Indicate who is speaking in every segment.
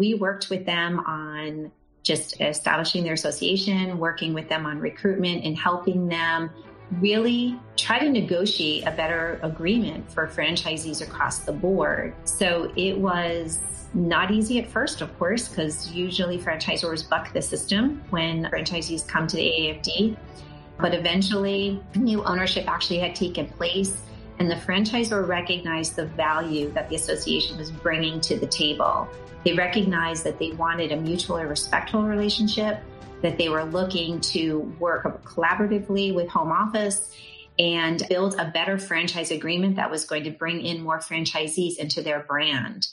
Speaker 1: We worked with them on just establishing their association, working with them on recruitment and helping them really try to negotiate a better agreement for franchisees across the board. So it was not easy at first, of course, because usually franchisors buck the system when franchisees come to the AAFD. But eventually, new ownership actually had taken place, and the franchisor recognized the value that the association was bringing to the table. They recognized that they wanted a mutually respectful relationship, that they were looking to work collaboratively with home office and build a better franchise agreement that was going to bring in more franchisees into their brand.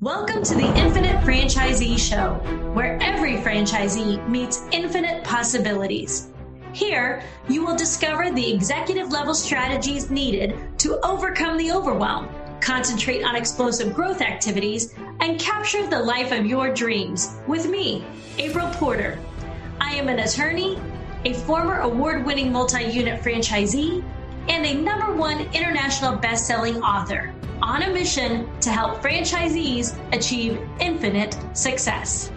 Speaker 2: Welcome to the Infinite Franchisee Show, where every franchisee meets infinite possibilities. Here, you will discover the executive level strategies needed to overcome the overwhelm, concentrate on explosive growth activities, and capture the life of your dreams with me, April Porter. I am an attorney, a former award winning multi unit franchisee, and a number one international best selling author on a mission to help franchisees achieve infinite success.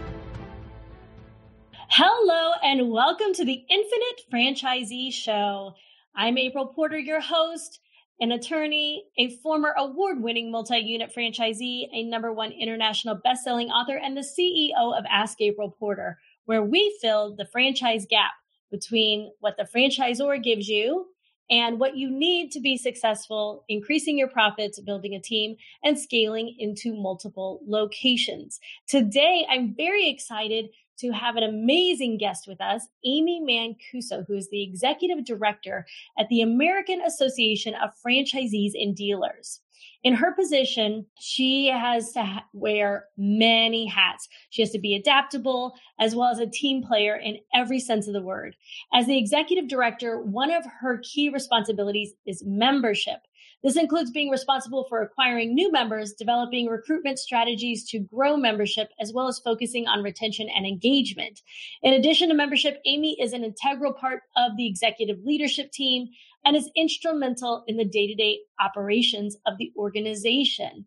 Speaker 2: Hello, and welcome to the Infinite Franchisee Show. I'm April Porter, your host, an attorney, a former award winning multi unit franchisee, a number one international best selling author, and the CEO of Ask April Porter, where we fill the franchise gap between what the franchisor gives you and what you need to be successful, increasing your profits, building a team, and scaling into multiple locations. Today, I'm very excited to have an amazing guest with us, Amy Mancuso, who is the executive director at the American Association of Franchisees and Dealers. In her position, she has to ha- wear many hats. She has to be adaptable as well as a team player in every sense of the word. As the executive director, one of her key responsibilities is membership. This includes being responsible for acquiring new members, developing recruitment strategies to grow membership, as well as focusing on retention and engagement. In addition to membership, Amy is an integral part of the executive leadership team and is instrumental in the day to day operations of the organization.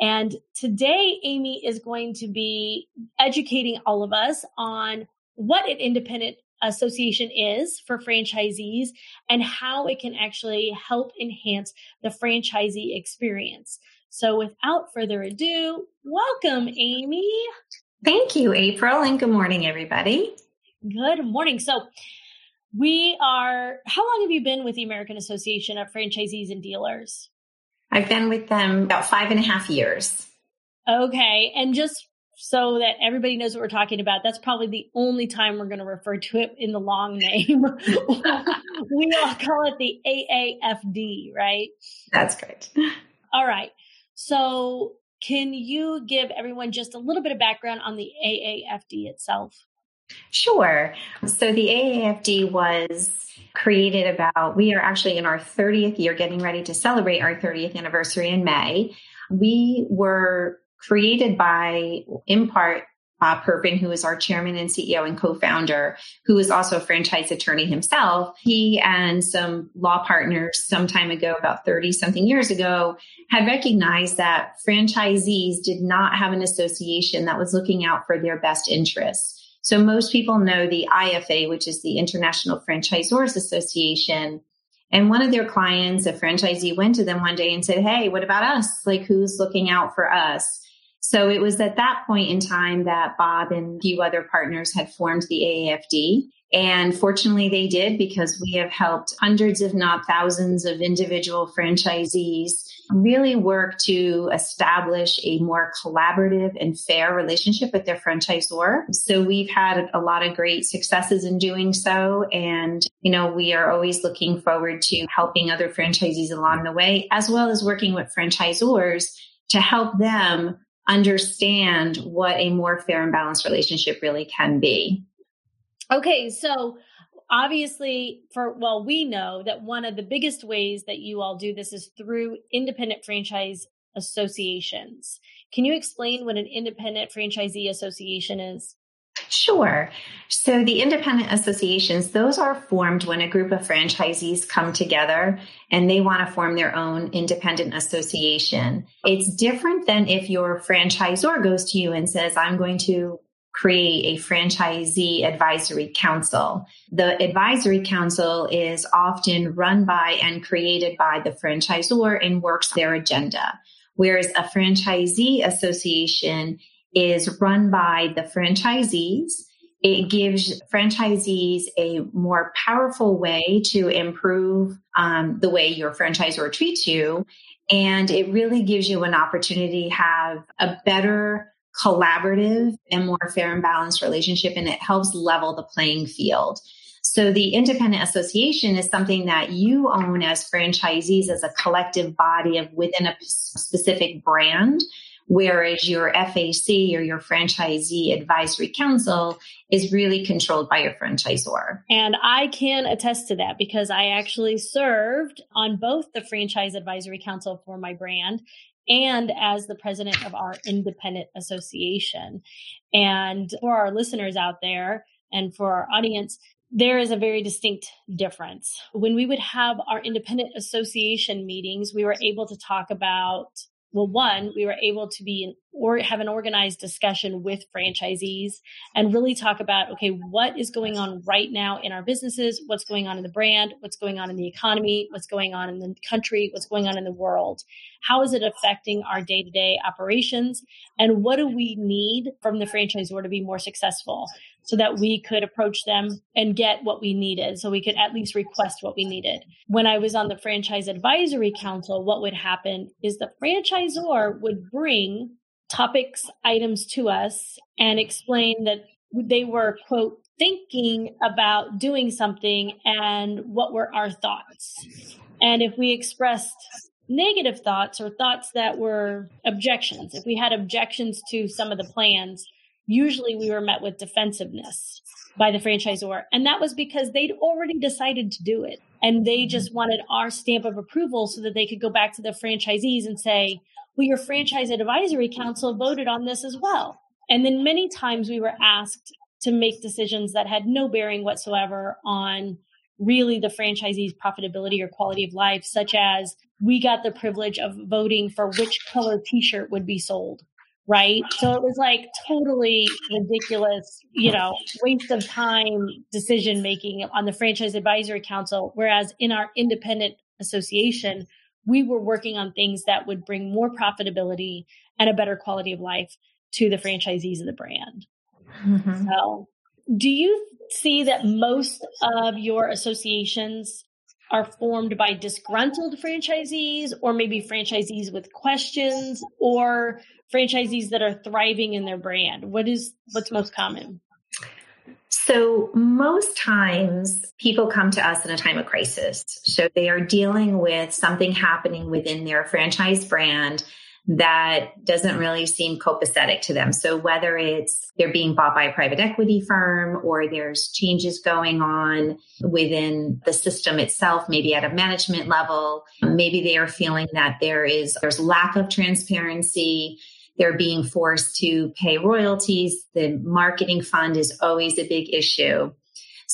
Speaker 2: And today, Amy is going to be educating all of us on what an independent association is for franchisees and how it can actually help enhance the franchisee experience. So without further ado, welcome, Amy.
Speaker 1: Thank you, April, and good morning, everybody.
Speaker 2: Good morning. So we are, how long have you been with the American Association of Franchisees and Dealers?
Speaker 1: I've been with them about five and a half years.
Speaker 2: Okay. And just so that everybody knows what we're talking about. That's probably the only time we're going to refer to it in the long name. we all call it the AAFD, right?
Speaker 1: That's great.
Speaker 2: All right. So, can you give everyone just a little bit of background on the AAFD itself?
Speaker 1: Sure. So, the AAFD was created about, we are actually in our 30th year, getting ready to celebrate our 30th anniversary in May. We were created by, in part, Bob Purvin, who is our chairman and CEO and co-founder, who is also a franchise attorney himself. He and some law partners some time ago, about 30 something years ago, had recognized that franchisees did not have an association that was looking out for their best interests. So most people know the IFA, which is the International Franchisors Association. And one of their clients, a franchisee, went to them one day and said, Hey, what about us? Like, who's looking out for us? So it was at that point in time that Bob and a few other partners had formed the AAFD. And fortunately, they did because we have helped hundreds, if not thousands, of individual franchisees really work to establish a more collaborative and fair relationship with their franchisor. So we've had a lot of great successes in doing so. And, you know, we are always looking forward to helping other franchisees along the way, as well as working with franchisors to help them understand what a more fair and balanced relationship really can be.
Speaker 2: Okay, so obviously for well we know that one of the biggest ways that you all do this is through independent franchise associations. Can you explain what an independent franchisee association is?
Speaker 1: Sure. So the independent associations, those are formed when a group of franchisees come together and they want to form their own independent association. It's different than if your franchisor goes to you and says, I'm going to create a franchisee advisory council. The advisory council is often run by and created by the franchisor and works their agenda. Whereas a franchisee association is run by the franchisees. It gives franchisees a more powerful way to improve um, the way your franchisor treats you. And it really gives you an opportunity to have a better collaborative and more fair and balanced relationship. And it helps level the playing field. So the independent association is something that you own as franchisees as a collective body of within a specific brand Whereas your FAC or your franchisee advisory council is really controlled by your franchisor.
Speaker 2: And I can attest to that because I actually served on both the franchise advisory council for my brand and as the president of our independent association. And for our listeners out there and for our audience, there is a very distinct difference. When we would have our independent association meetings, we were able to talk about well, one, we were able to be an, or have an organized discussion with franchisees and really talk about, okay, what is going on right now in our businesses? What's going on in the brand? What's going on in the economy? What's going on in the country? What's going on in the world? How is it affecting our day to day operations? And what do we need from the franchisor to be more successful? So that we could approach them and get what we needed. So we could at least request what we needed. When I was on the franchise advisory council, what would happen is the franchisor would bring topics, items to us and explain that they were, quote, thinking about doing something and what were our thoughts. And if we expressed negative thoughts or thoughts that were objections, if we had objections to some of the plans, usually we were met with defensiveness by the franchisor. And that was because they'd already decided to do it. And they mm-hmm. just wanted our stamp of approval so that they could go back to the franchisees and say, well, your franchise advisory council voted on this as well. And then many times we were asked to make decisions that had no bearing whatsoever on really the franchisee's profitability or quality of life, such as we got the privilege of voting for which color t-shirt would be sold right? So it was like totally ridiculous, you know, waste of time decision making on the franchise advisory council. Whereas in our independent association, we were working on things that would bring more profitability and a better quality of life to the franchisees of the brand. Mm-hmm. So, do you see that most of your associations are formed by disgruntled franchisees or maybe franchisees with questions or franchisees that are thriving in their brand? What is what's most common?
Speaker 1: So, most times people come to us in a time of crisis. So, they are dealing with something happening within their franchise brand that doesn't really seem copacetic to them. So whether it's they're being bought by a private equity firm or there's changes going on within the system itself, maybe at a management level, maybe they are feeling that there is, there's lack of transparency. They're being forced to pay royalties. The marketing fund is always a big issue.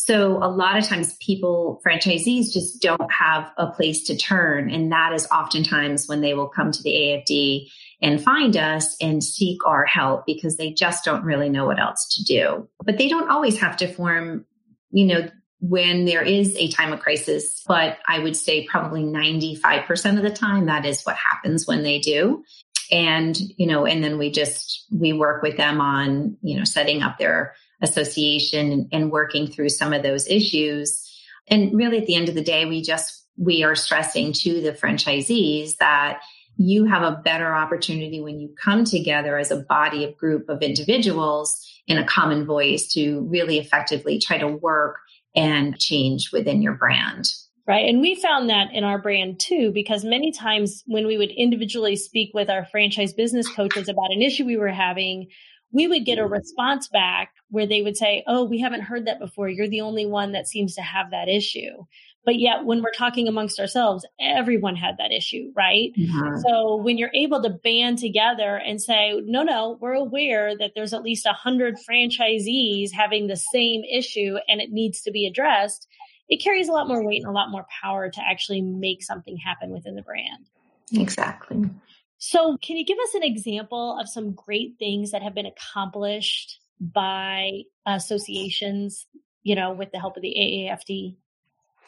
Speaker 1: So a lot of times people, franchisees just don't have a place to turn. And that is oftentimes when they will come to the AAFD and find us and seek our help because they just don't really know what else to do. But they don't always have to form, you know, when there is a time of crisis, but I would say probably 95% of the time that is what happens when they do. And, you know, and then we just, we work with them on, you know, setting up their association and working through some of those issues. And really at the end of the day, we just, we are stressing to the franchisees that you have a better opportunity when you come together as a body of group of individuals in a common voice to really effectively try to work and change within your brand.
Speaker 2: Right. And we found that in our brand too, because many times when we would individually speak with our franchise business coaches about an issue we were having, we would get a response back where they would say, Oh, we haven't heard that before. You're the only one that seems to have that issue. But yet, when we're talking amongst ourselves, everyone had that issue, right?
Speaker 1: Mhm.
Speaker 2: So when you're able to band together and say, no, no, we're aware that there's at least a hundred franchisees having the same issue and it needs to be addressed, it carries a lot more weight and a lot more power to actually make something happen within the brand.
Speaker 1: Exactly.
Speaker 2: So can you give us an example of some great things that have been accomplished by associations, you know, with the help of the AAFD?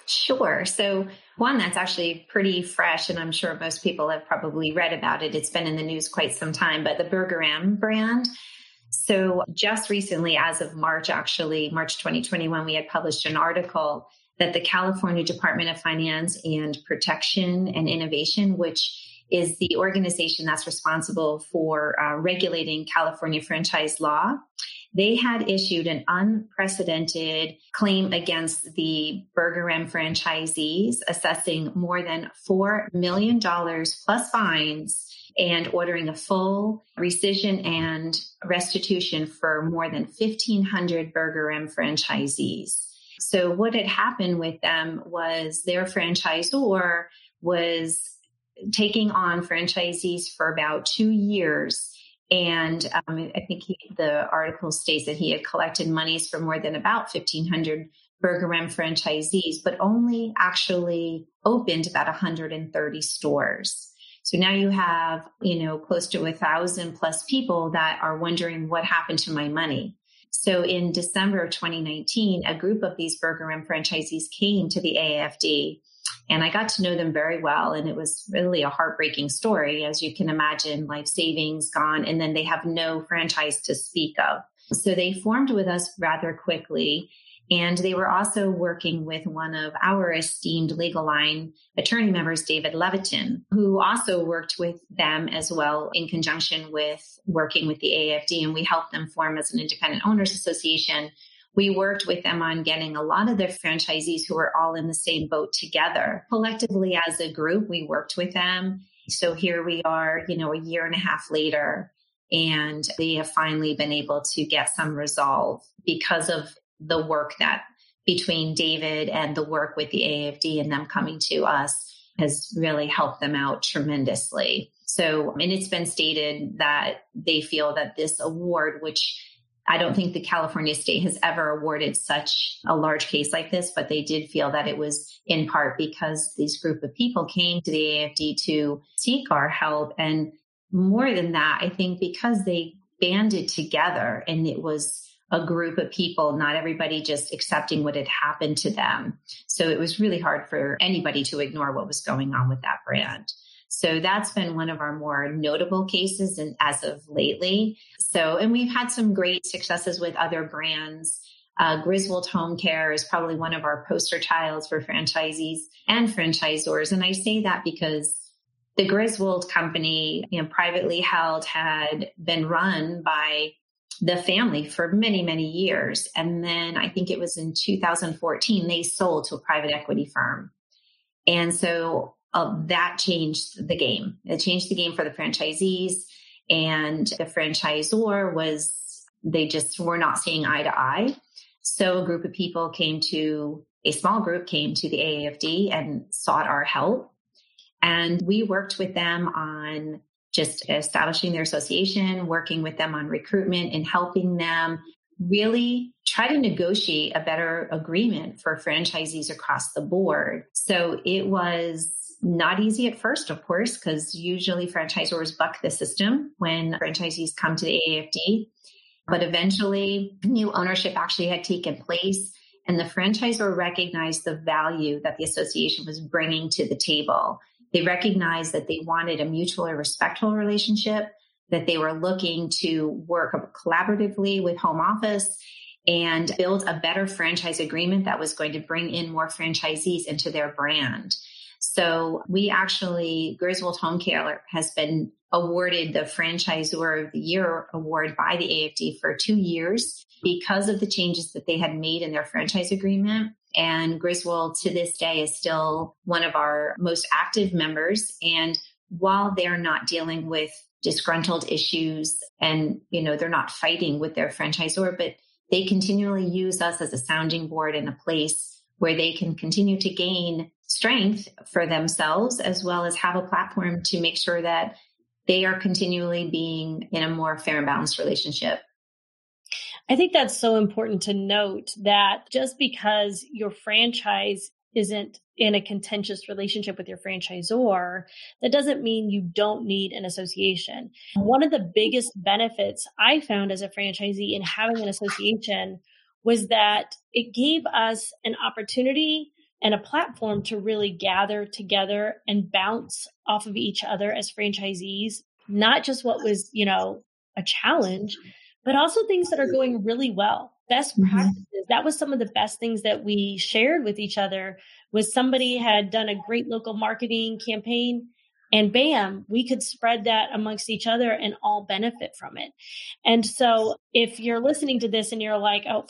Speaker 1: Sure. So, one that's actually pretty fresh, and I'm sure most people have probably read about it. It's been in the news quite some time, but the Burgerim brand. So, just recently, as of March, actually, March 2021, we had published an article that the California Department of Finance and Protection and Innovation, which is the organization that's responsible for uh, regulating California franchise law, they had issued an unprecedented claim against the Burgerim franchisees, assessing more than $4 million plus fines and ordering a full rescission and restitution for more than 1,500 Burgerim franchisees. So, what had happened with them was their franchisor was taking on franchisees for about two years and um, I think he, the article states that he had collected monies for more than about 1,500 Burgerim franchisees, but only actually opened about 130 stores. So now you have, you know, close to a thousand plus people that are wondering what happened to my money. So in December of 2019, a group of these Burgerim franchisees came to the AAFD and I got to know them very well. And it was really a heartbreaking story. As you can imagine, life savings gone, and then they have no franchise to speak of. So they formed with us rather quickly. And they were also working with one of our esteemed legal line attorney members, David Levitin, who also worked with them as well in conjunction with working with the AAFD. And we helped them form as an independent owners association we worked with them on getting a lot of their franchisees who were all in the same boat together. Collectively as a group, we worked with them. So here we are, you know, a year and a half later, and they have finally been able to get some resolve because of the work that between David and the work with the AAFD and them coming to us has really helped them out tremendously. So, and it's been stated that they feel that this award, which I don't think the California state has ever awarded such a large case like this, but they did feel that it was in part because this group of people came to the AAFD to seek our help. And more than that, I think because they banded together and it was a group of people, not everybody just accepting what had happened to them. So it was really hard for anybody to ignore what was going on with that brand. So that's been one of our more notable cases and as of lately. So, and we've had some great successes with other brands. Uh, Griswold Home Care is probably one of our poster childs for franchisees and franchisors. And I say that because the Griswold company, you know, privately held had been run by the family for many, many years. And then I think it was in 2014, they sold to a private equity firm. And so uh, that changed the game. It changed the game for the franchisees and the franchisor was, they just were not seeing eye to eye. So a group of people came to, a small group came to the AAFD and sought our help. And we worked with them on just establishing their association, working with them on recruitment and helping them really try to negotiate a better agreement for franchisees across the board. So it was not easy at first, of course, because usually franchisors buck the system when franchisees come to the AAFD. But eventually, new ownership actually had taken place, and the franchisor recognized the value that the association was bringing to the table. They recognized that they wanted a mutually respectful relationship, that they were looking to work collaboratively with home office and build a better franchise agreement that was going to bring in more franchisees into their brand. So we actually, Griswold Home Care has been awarded the Franchisor of the Year award by the AAFD for two years because of the changes that they had made in their franchise agreement. And Griswold to this day is still one of our most active members. And while they're not dealing with disgruntled issues and, you know, they're not fighting with their franchisor, but they continually use us as a sounding board and a place where they can continue to gain strength for themselves as well as have a platform to make sure that they are continually being in a more fair and balanced relationship.
Speaker 2: I think that's so important to note that just because your franchise isn't in a contentious relationship with your franchisor, that doesn't mean you don't need an association. One of the biggest benefits I found as a franchisee in having an association was that it gave us an opportunity and a platform to really gather together and bounce off of each other as franchisees, not just what was, you know, a challenge, but also things that are going really well. Best mm-hmm. practices. That was some of the best things that we shared with each other was somebody had done a great local marketing campaign and bam, we could spread that amongst each other and all benefit from it. And so if you're listening to this and you're like, oh,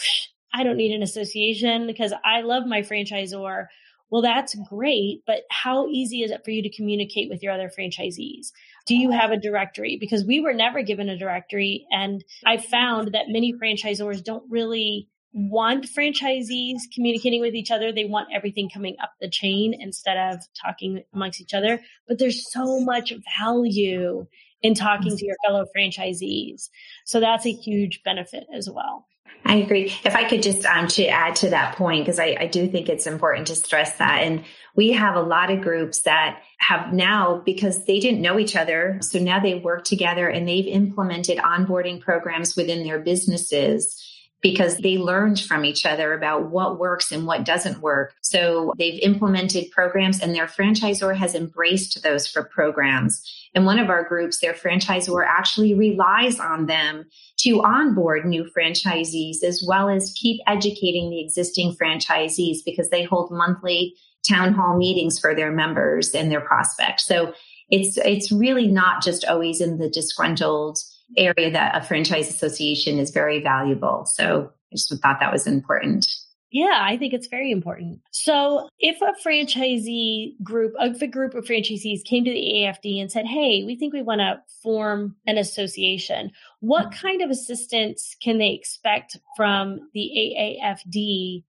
Speaker 2: I don't need an association because I love my franchisor. Well, that's great, but how easy is it for you to communicate with your other franchisees? Do you have a directory? Because we were never given a directory. And I found that many franchisors don't really want franchisees communicating with each other. They want everything coming up the chain instead of talking amongst each other. But there's so much value in talking to your fellow franchisees. So that's a huge benefit as well.
Speaker 1: I agree. If I could just um, to add to that point, because I, I do think it's important to stress that. And we have a lot of groups that have now, because they didn't know each other, so now they work together and they've implemented onboarding programs within their businesses because they learned from each other about what works and what doesn't work. So they've implemented programs and their franchisor has embraced those for programs. In one of our groups, their franchisor actually relies on them to onboard new franchisees as well as keep educating the existing franchisees because they hold monthly town hall meetings for their members and their prospects. So it's, it's really not just always in the disgruntled area that a franchise association is very valuable. So I just thought that was important.
Speaker 2: Yeah, I think it's very important. So if a franchisee group, if a group of franchisees came to the AAFD and said, Hey, we think we want to form an association, what kind of assistance can they expect from the AAFD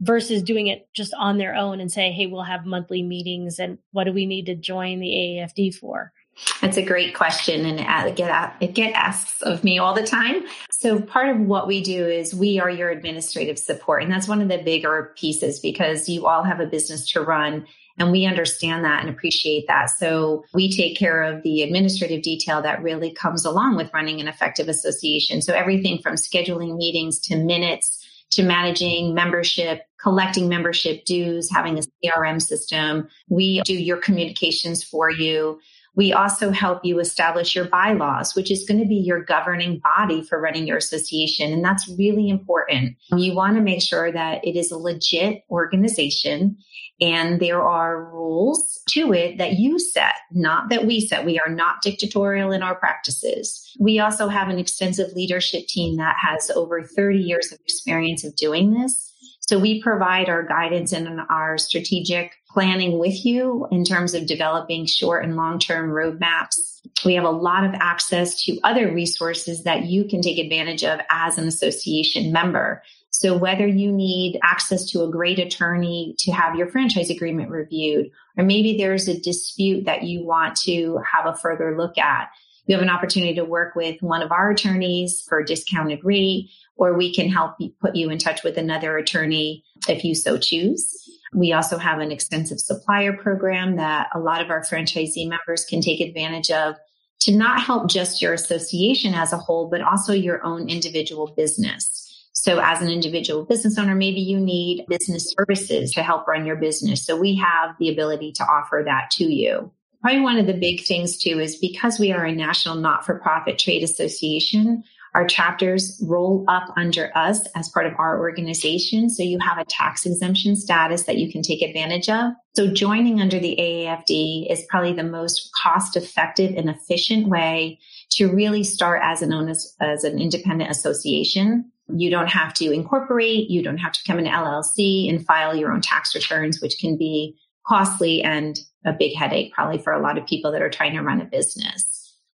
Speaker 2: versus doing it just on their own and say, Hey, we'll have monthly meetings and what do we need to join the AAFD for?
Speaker 1: That's a great question, and it get asked of me all the time. So part of what we do is we are your administrative support, and that's one of the bigger pieces because you all have a business to run, and we understand that and appreciate that. So we take care of the administrative detail that really comes along with running an effective association. So everything from scheduling meetings to minutes to managing membership, collecting membership dues, having a CRM system. We do your communications for you. We also help you establish your bylaws, which is going to be your governing body for running your association. And that's really important. You want to make sure that it is a legit organization and there are rules to it that you set, not that we set. We are not dictatorial in our practices. We also have an extensive leadership team that has over 30 years of experience of doing this. So we provide our guidance and our strategic planning with you in terms of developing short and long term roadmaps. We have a lot of access to other resources that you can take advantage of as an association member. So whether you need access to a great attorney to have your franchise agreement reviewed, or maybe there's a dispute that you want to have a further look at, you have an opportunity to work with one of our attorneys for a discounted rate, or we can help put you in touch with another attorney if you so choose. We also have an extensive supplier program that a lot of our franchisee members can take advantage of to not help just your association as a whole, but also your own individual business. So as an individual business owner, maybe you need business services to help run your business. So we have the ability to offer that to you. Probably one of the big things too is because we are a national not-for-profit trade association, our chapters roll up under us as part of our organization. So you have a tax exemption status that you can take advantage of. So joining under the AAFD is probably the most cost effective and efficient way to really start as an as, as an independent association. You don't have to incorporate. You don't have to come an LLC and file your own tax returns, which can be costly and a big headache probably for a lot of people that are trying to run a business.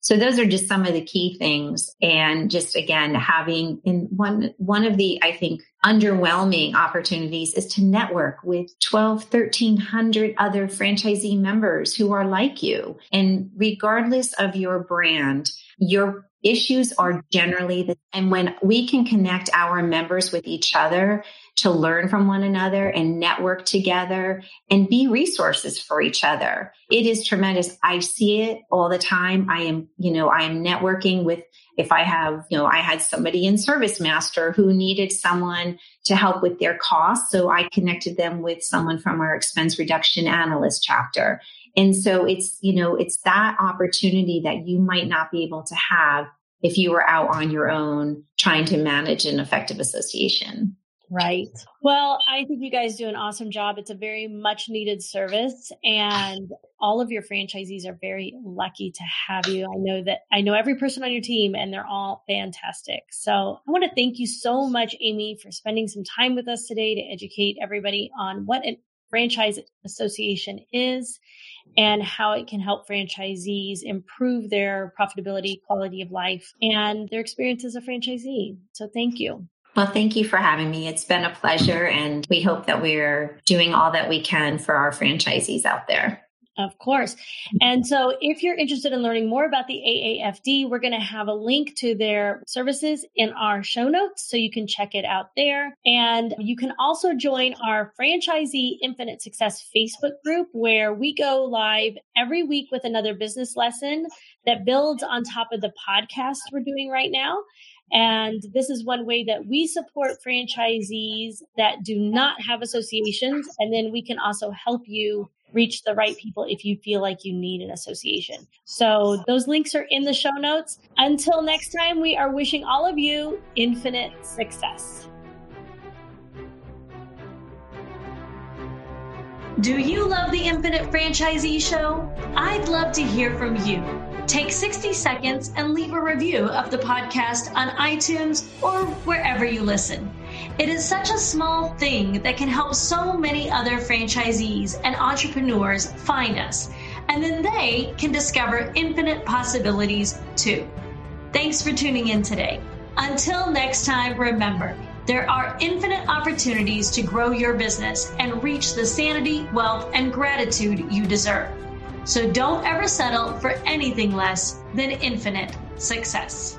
Speaker 1: So those are just some of the key things. And just again, having in one, one of the, I think, underwhelming opportunities is to network with 12, 1300 other franchisee members who are like you. And regardless of your brand, your issues are generally the, and when we can connect our members with each other to learn from one another and network together and be resources for each other. It is tremendous. I see it all the time. I am, you know, I am networking with, if I have, you know, I had somebody in ServiceMaster who needed someone to help with their costs. So I connected them with someone from our expense reduction analyst chapter. And so it's, you know, it's that opportunity that you might not be able to have if you were out on your own trying to manage an effective association.
Speaker 2: Right. Well, I think you guys do an awesome job. It's a very much needed service and all of your franchisees are very lucky to have you. I know that I know every person on your team and they're all fantastic. So I want to thank you so much, Amy, for spending some time with us today to educate everybody on what a franchise association is and how it can help franchisees improve their profitability, quality of life, and their experience as a franchisee. So thank you.
Speaker 1: Well, thank you for having me. It's been a pleasure, and we hope that we're doing all that we can for our franchisees out there.
Speaker 2: Of course. And so if you're interested in learning more about the AAFD, we're going to have a link to their services in our show notes so you can check it out there. And you can also join our franchisee infinite success Facebook group where we go live every week with another business lesson that builds on top of the podcast we're doing right now. And this is one way that we support franchisees that do not have associations. And then we can also help you reach the right people if you feel like you need an association. So those links are in the show notes. Until next time, we are wishing all of you infinite success. Do you love the Infinite Franchisee Show? I'd love to hear from you. Take 60 seconds and leave a review of the podcast on iTunes or wherever you listen. It is such a small thing that can help so many other franchisees and entrepreneurs find us, and then they can discover infinite possibilities too. Thanks for tuning in today. Until next time, remember, there are infinite opportunities to grow your business and reach the sanity, wealth, and gratitude you deserve. So don't ever settle for anything less than infinite success.